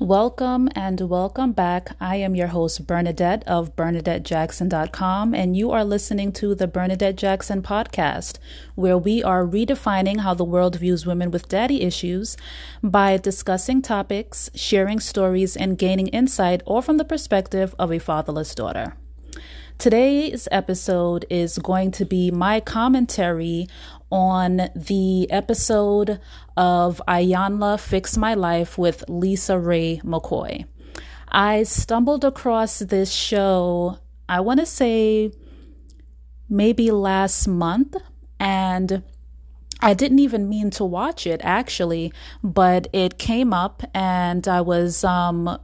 Welcome and welcome back. I am your host, Bernadette of BernadetteJackson.com, and you are listening to the Bernadette Jackson podcast, where we are redefining how the world views women with daddy issues by discussing topics, sharing stories, and gaining insight, all from the perspective of a fatherless daughter. Today's episode is going to be my commentary on the episode of Iyanla Fix My Life with Lisa Raye McCoy. I stumbled across this show, I want to say maybe last month, and I didn't even mean to watch it actually, but it came up and I was um,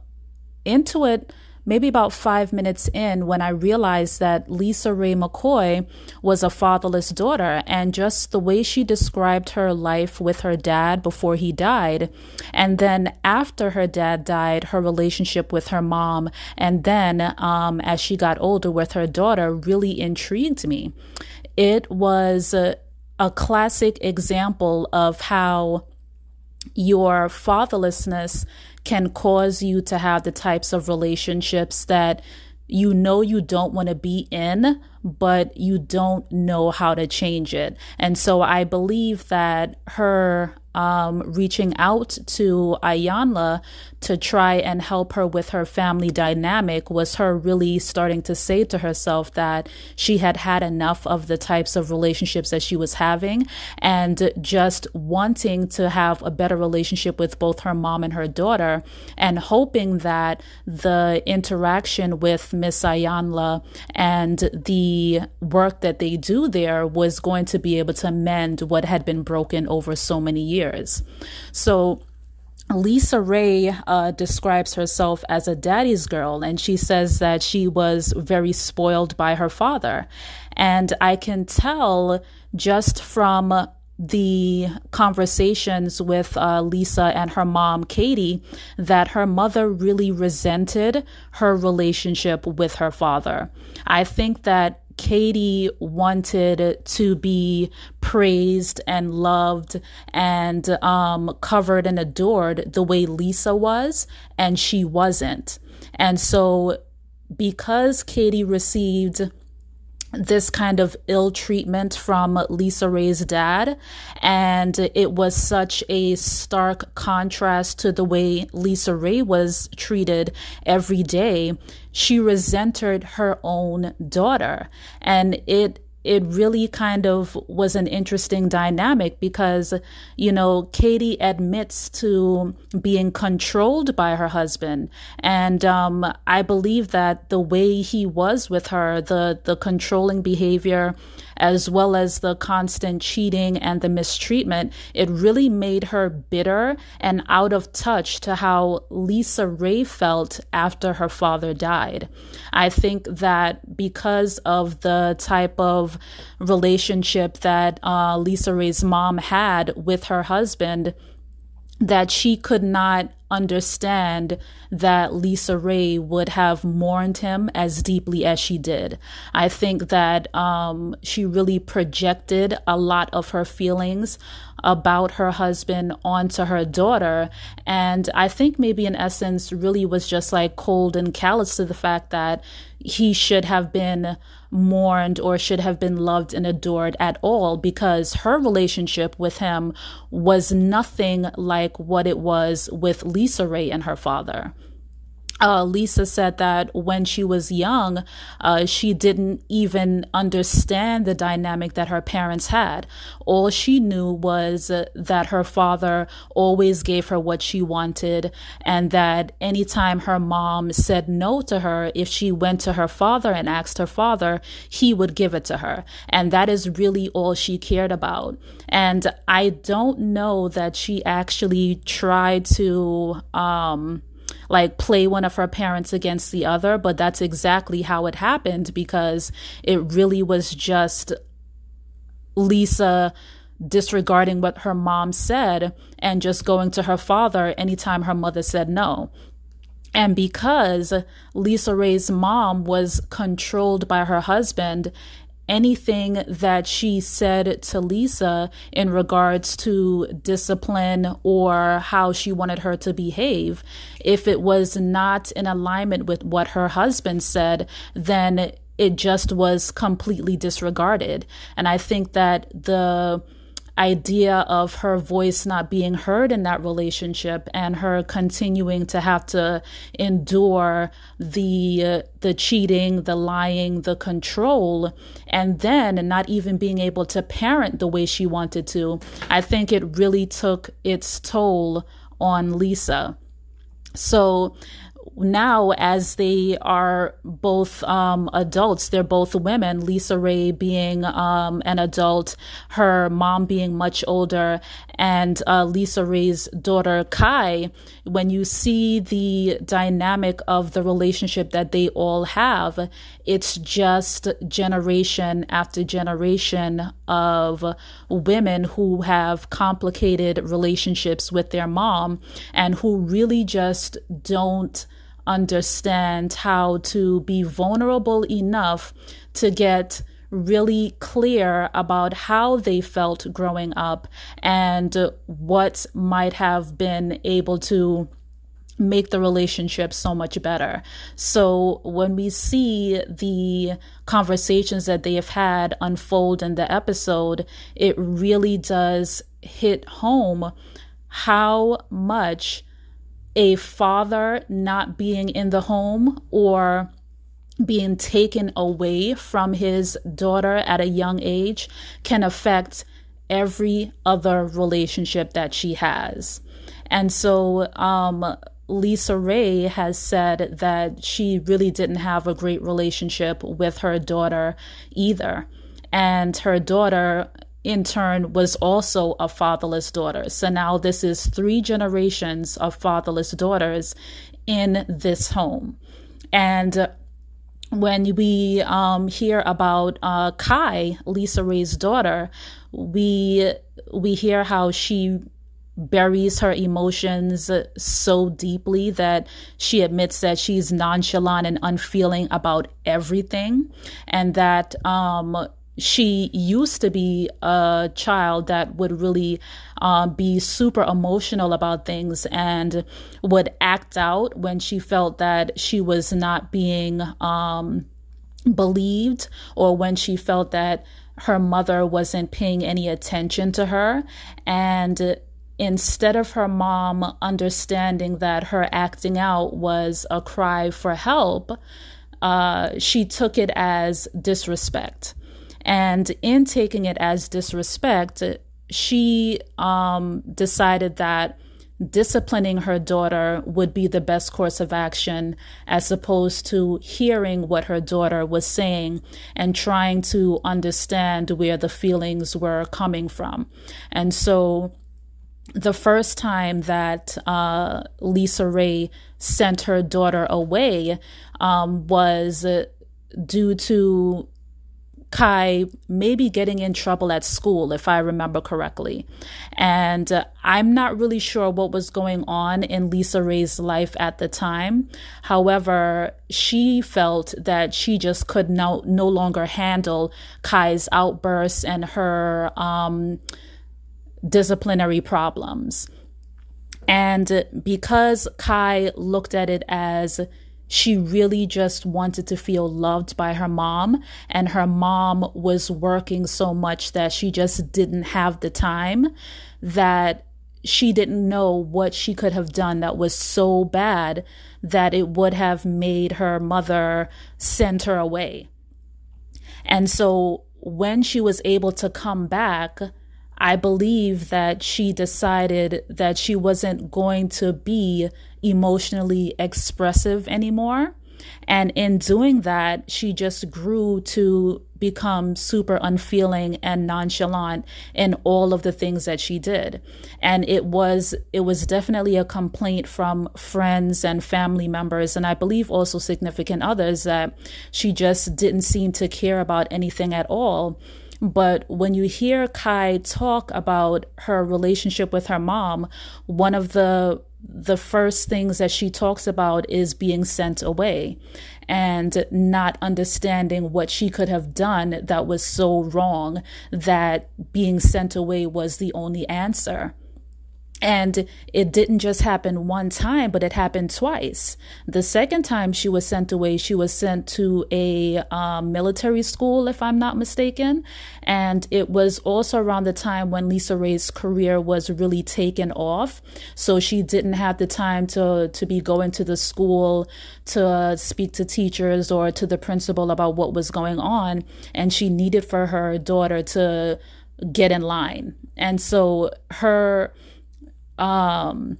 into it maybe about five minutes in when I realized that Lisa Raye McCoy was a fatherless daughter. And just the way she described her life with her dad before he died, and then after her dad died, her relationship with her mom, and then um, as she got older with her daughter really intrigued me. It was a, a classic example of how your fatherlessness can cause you to have the types of relationships that you know you don't want to be in, but you don't know how to change it. And so I believe that her um, reaching out to Iyanla to try and help her with her family dynamic was her really starting to say to herself that she had had enough of the types of relationships that she was having and just wanting to have a better relationship with both her mom and her daughter and hoping that the interaction with Miss Iyanla and the work that they do there was going to be able to mend what had been broken over so many years. So LisaRaye uh, describes herself as a daddy's girl, and she says that she was very spoiled by her father. And I can tell just from the conversations with uh, Lisa and her mom, Katie, that her mother really resented her relationship with her father. I think that Katie wanted to be praised and loved and um, covered and adored the way Lisa was, and she wasn't. And so, because Katie received this kind of ill treatment from LisaRaye's dad. And it was such a stark contrast to the way LisaRaye was treated every day. She resented her own daughter. And it it really kind of was an interesting dynamic because, you know, Katie admits to being controlled by her husband. And um, I believe that the way he was with her, the, the controlling behavior, as well as the constant cheating and the mistreatment, it really made her bitter and out of touch to how LisaRaye felt after her father died. I think that because of the type of relationship that uh, LisaRaye's mom had with her husband, that she could not understand that Lisa Raye would have mourned him as deeply as she did. I think that um, she really projected a lot of her feelings about her husband onto her daughter. And I think maybe in essence really was just like cold and callous to the fact that he should have been mourned or should have been loved and adored at all because her relationship with him was nothing like what it was with Lisa Raye and her father. Uh, Lisa said that when she was young, uh, she didn't even understand the dynamic that her parents had. All she knew was uh, that her father always gave her what she wanted, and that anytime her mom said no to her, if she went to her father and asked her father, he would give it to her. And that is really all she cared about. And I don't know that she actually tried to, um, like play one of her parents against the other, but that's exactly how it happened because it really was just Lisa disregarding what her mom said and just going to her father anytime her mother said no. And because Lisa Raye's mom was controlled by her husband, anything that she said to Lisa in regards to discipline or how she wanted her to behave, if it was not in alignment with what her husband said, then it just was completely disregarded. And I think that the idea of her voice not being heard in that relationship and her continuing to have to endure the uh, the cheating, the lying, the control and then not even being able to parent the way she wanted to. I think it really took its toll on Lisa. So now as they are both um, adults they're both women lisa raye being um, an adult her mom being much older and uh, lisa raye's daughter kai when you see the dynamic of the relationship that they all have it's just generation after generation of women who have complicated relationships with their mom and who really just don't understand how to be vulnerable enough to get really clear about how they felt growing up and what might have been able to make the relationship so much better. So when we see the conversations that they have had unfold in the episode, it really does hit home how much a father not being in the home or being taken away from his daughter at a young age can affect every other relationship that she has. And so, um, Lisa Raye has said that she really didn't have a great relationship with her daughter either. And her daughter in turn was also a fatherless daughter. So now this is three generations of fatherless daughters in this home. And when we um, hear about uh, Kai, Lisa Raye's daughter, we we hear how she buries her emotions so deeply that she admits that she's nonchalant and unfeeling about everything, and that um, she used to be a child that would really uh, be super emotional about things and would act out when she felt that she was not being um, believed or when she felt that her mother wasn't paying any attention to her. And instead of her mom understanding that her acting out was a cry for help, uh, she took it as disrespect. And in taking it as disrespect, she um, decided that disciplining her daughter would be the best course of action as opposed to hearing what her daughter was saying and trying to understand where the feelings were coming from. And so the first time that uh, Lisa Raye sent her daughter away um, was due to Kai maybe getting in trouble at school, if I remember correctly. And uh, I'm not really sure what was going on in Lisa Raye's life at the time. However, she felt that she just could no, no longer handle Kai's outbursts and her um, disciplinary problems. And because Kai looked at it as she really just wanted to feel loved by her mom and her mom was working so much that she just didn't have the time that she didn't know what she could have done that was so bad that it would have made her mother send her away. And so when she was able to come back, I believe that she decided that she wasn't going to be emotionally expressive anymore. And in doing that, she just grew to become super unfeeling and nonchalant in all of the things that she did. And it was, it was definitely a complaint from friends and family members. And I believe also significant others that she just didn't seem to care about anything at all. But when you hear Kai talk about her relationship with her mom, one of the the first things that she talks about is being sent away and not understanding what she could have done that was so wrong that being sent away was the only answer. And it didn't just happen one time, but it happened twice. The second time she was sent away, she was sent to a um, military school, if I'm not mistaken. And it was also around the time when Lisa Raye's career was really taken off. So she didn't have the time to, to be going to the school to speak to teachers or to the principal about what was going on. And she needed for her daughter to get in line. And so her, um,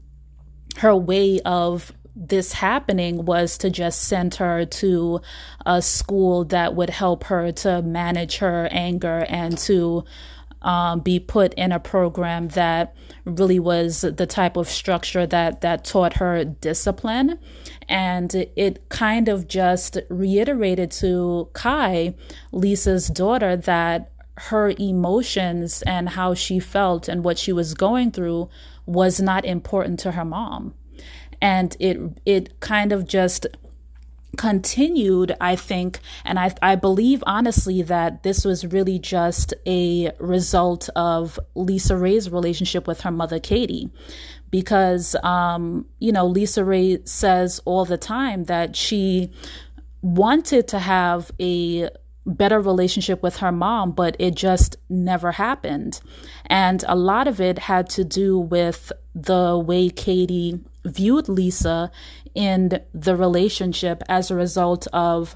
her way of this happening was to just send her to a school that would help her to manage her anger and to um, be put in a program that really was the type of structure that that taught her discipline. And it kind of just reiterated to kai lisa's daughter that her emotions and how she felt and what she was going through was not important to her mom. And it it kind of just continued, I think, and I, I believe honestly that this was really just a result of LisaRaye's relationship with her mother, Katie. Because, um, you know, LisaRaye says all the time that she wanted to have a better relationship with her mom, but it just never happened. And a lot of it had to do with the way Katie viewed Lisa in the relationship as a result of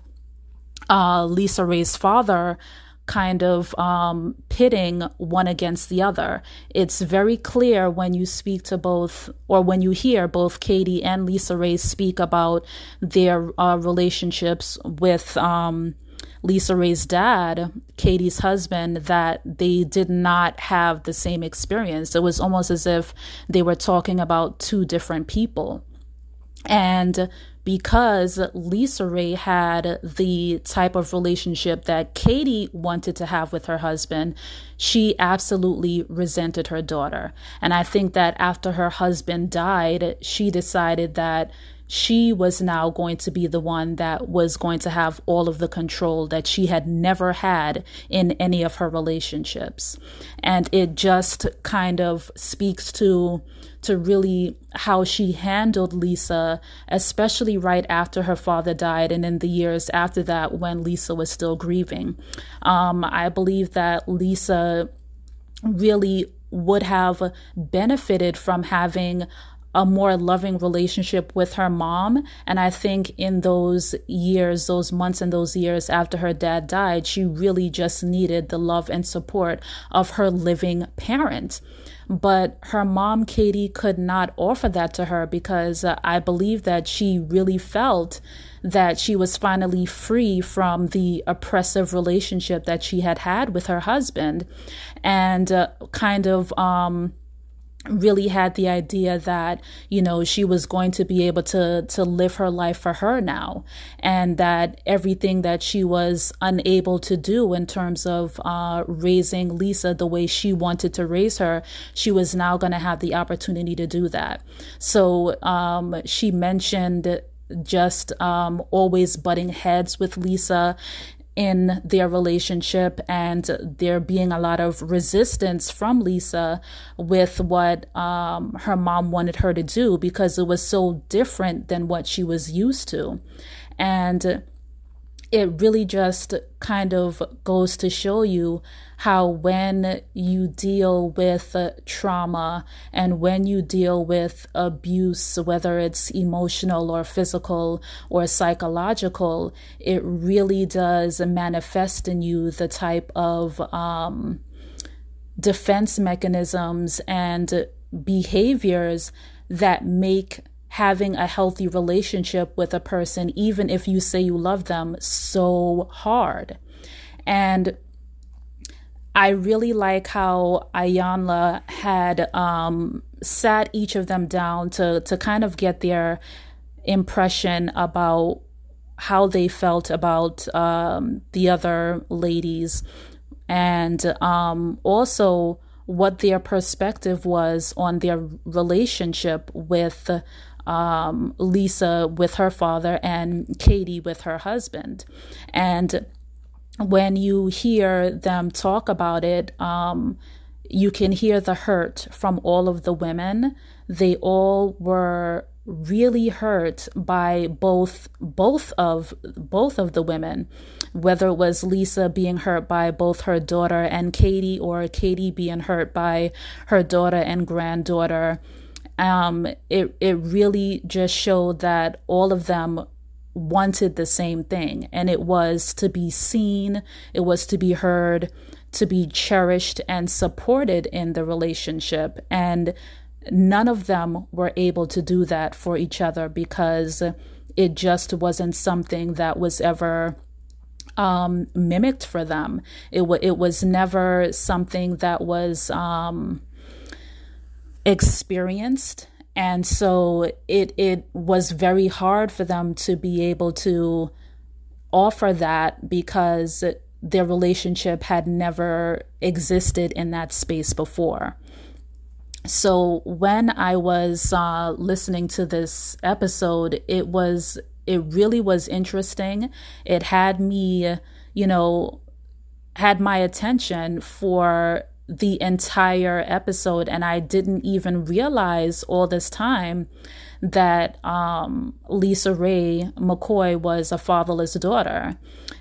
uh, LisaRaye's father kind of um, pitting one against the other. It's very clear when you speak to both, or when you hear both Katie and Lisa Raye speak about their uh, relationships with um, LisaRaye's dad, Katie's husband, that they did not have the same experience. It was almost as if they were talking about two different people. And because Lisa Raye had the type of relationship that Katie wanted to have with her husband, she absolutely resented her daughter. And I think that after her husband died, she decided that she was now going to be the one that was going to have all of the control that she had never had in any of her relationships. And it just kind of speaks to to really how she handled Lisa, especially right after her father died and in the years after that when Lisa was still grieving. Um, I believe that Lisa really would have benefited from having a more loving relationship with her mom. And I think in those years, those months and those years after her dad died, she really just needed the love and support of her living parent. But her mom, Katie, could not offer that to her because uh, I believe that she really felt that she was finally free from the oppressive relationship that she had had with her husband and uh, kind of, um, really had the idea that you know she was going to be able to to live her life for her now and that everything that she was unable to do in terms of uh, raising lisa the way she wanted to raise her she was now going to have the opportunity to do that. So um, she mentioned just um, always butting heads with Lisa in their relationship and there being a lot of resistance from Lisa with what um, her mom wanted her to do because it was so different than what she was used to. And it really just kind of goes to show you how when you deal with uh, trauma and when you deal with abuse, whether it's emotional or physical or psychological, it really does manifest in you the type of um, defense mechanisms and behaviors that make having a healthy relationship with a person, even if you say you love them, so hard. And I really like how Iyanla had um, sat each of them down to to kind of get their impression about how they felt about um, the other ladies, and um, also what their perspective was on their relationship with um, Lisa with her father and Katie with her husband. And when you hear them talk about it, um, you can hear the hurt from all of the women. They all were really hurt by both both of both of the women whether it was Lisa being hurt by both her daughter and Katie or Katie being hurt by her daughter and granddaughter um it it really just showed that all of them wanted the same thing and it was to be seen it was to be heard to be cherished and supported in the relationship and none of them were able to do that for each other because it just wasn't something that was ever um, mimicked for them. It, w- it was never something that was um, experienced. And so it, it was very hard for them to be able to offer that because their relationship had never existed in that space before. So when I was uh, listening to this episode, it was it really was interesting. It had me, you know, had my attention for the entire episode, and I didn't even realize all this time that um, Lisa Raye McCoy was a fatherless daughter.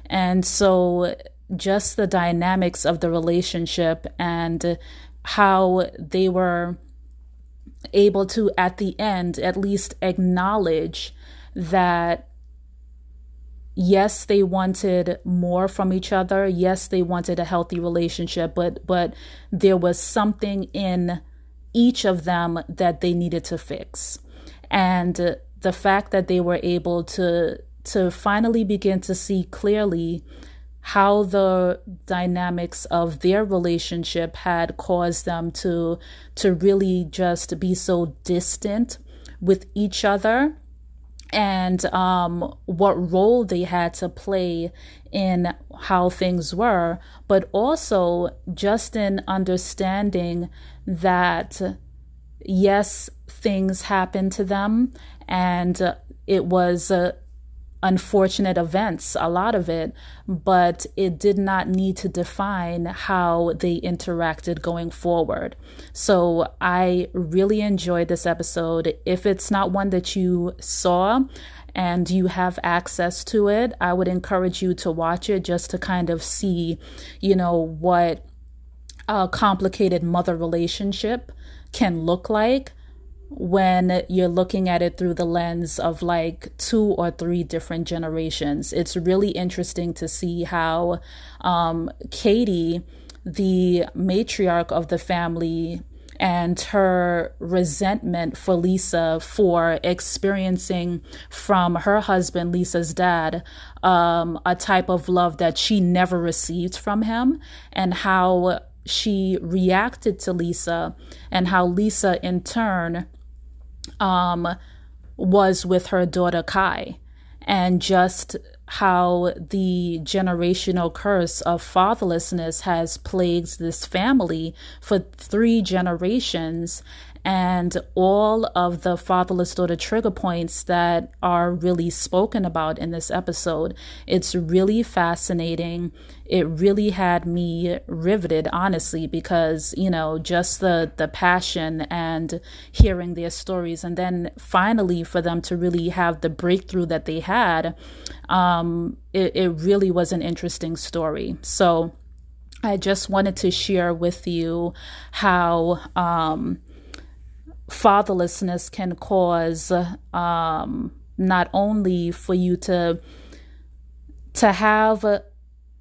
And so just the dynamics of the relationship and how they were able to, at the end, at least acknowledge that yes they wanted more from each other. Yes they wanted a healthy relationship but but there was something in each of them that they needed to fix. And the fact that they were able to to finally begin to see clearly how the dynamics of their relationship had caused them to to really just be so distant with each other and um, what role they had to play in how things were, but also just in understanding that yes, things happened to them, and it was uh, unfortunate events, a lot of it, but it did not need to define how they interacted going forward. So I really enjoyed this episode. If it's not one that you saw, and you have access to it, I would encourage you to watch it just to kind of see, you know, what a complicated mother relationship can look like when you're looking at it through the lens of like two or three different generations. It's really interesting to see how um, Katie, the matriarch of the family, and her resentment for Lisa for experiencing from her husband, Lisa's dad, um, a type of love that she never received from him, and how she reacted to Lisa, and how Lisa in turn um, was with her daughter Kai, and just how the generational curse of fatherlessness has plagued this family for three generations and all of the fatherless daughter trigger points that are really spoken about in this episode. It's really fascinating. It really had me riveted, honestly, because, you know, just the, the passion and hearing their stories. And then finally, for them to really have the breakthrough that they had, um, it, it really was an interesting story. So I just wanted to share with you how, um, fatherlessness can cause um, not only for you to to have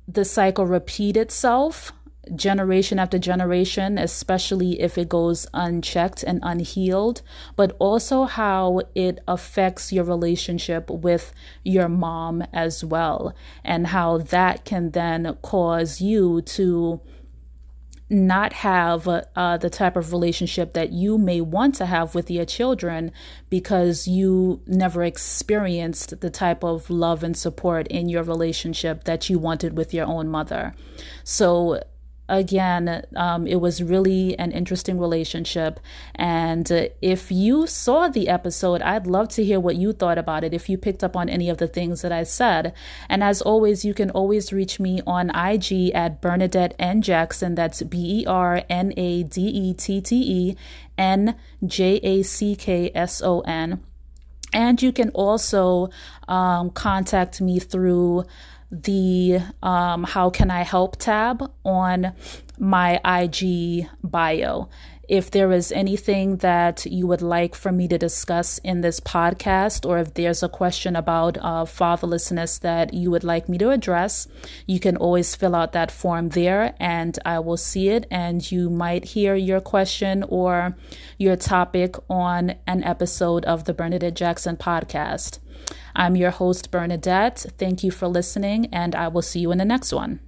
the cycle repeat itself generation after generation, especially if it goes unchecked and unhealed, but also how it affects your relationship with your mom as well, and how that can then cause you to not have uh, the type of relationship that you may want to have with your children because you never experienced the type of love and support in your relationship that you wanted with your own mother. So, again, um, it was really an interesting relationship. And uh, if you saw the episode, I'd love to hear what you thought about it, if you picked up on any of the things that I said. And as always, you can always reach me on IG at Bernadette N. Jackson. That's B E R N A D E T T E N J A C K S O N. And you can also um, contact me through the um, How Can I Help tab on my IG bio. If there is anything that you would like for me to discuss in this podcast, or if there's a question about uh, fatherlessness that you would like me to address, you can always fill out that form there and I will see it. And you might hear your question or your topic on an episode of the Bernadette Jackson podcast. I'm your host, Bernadette. Thank you for listening, and I will see you in the next one.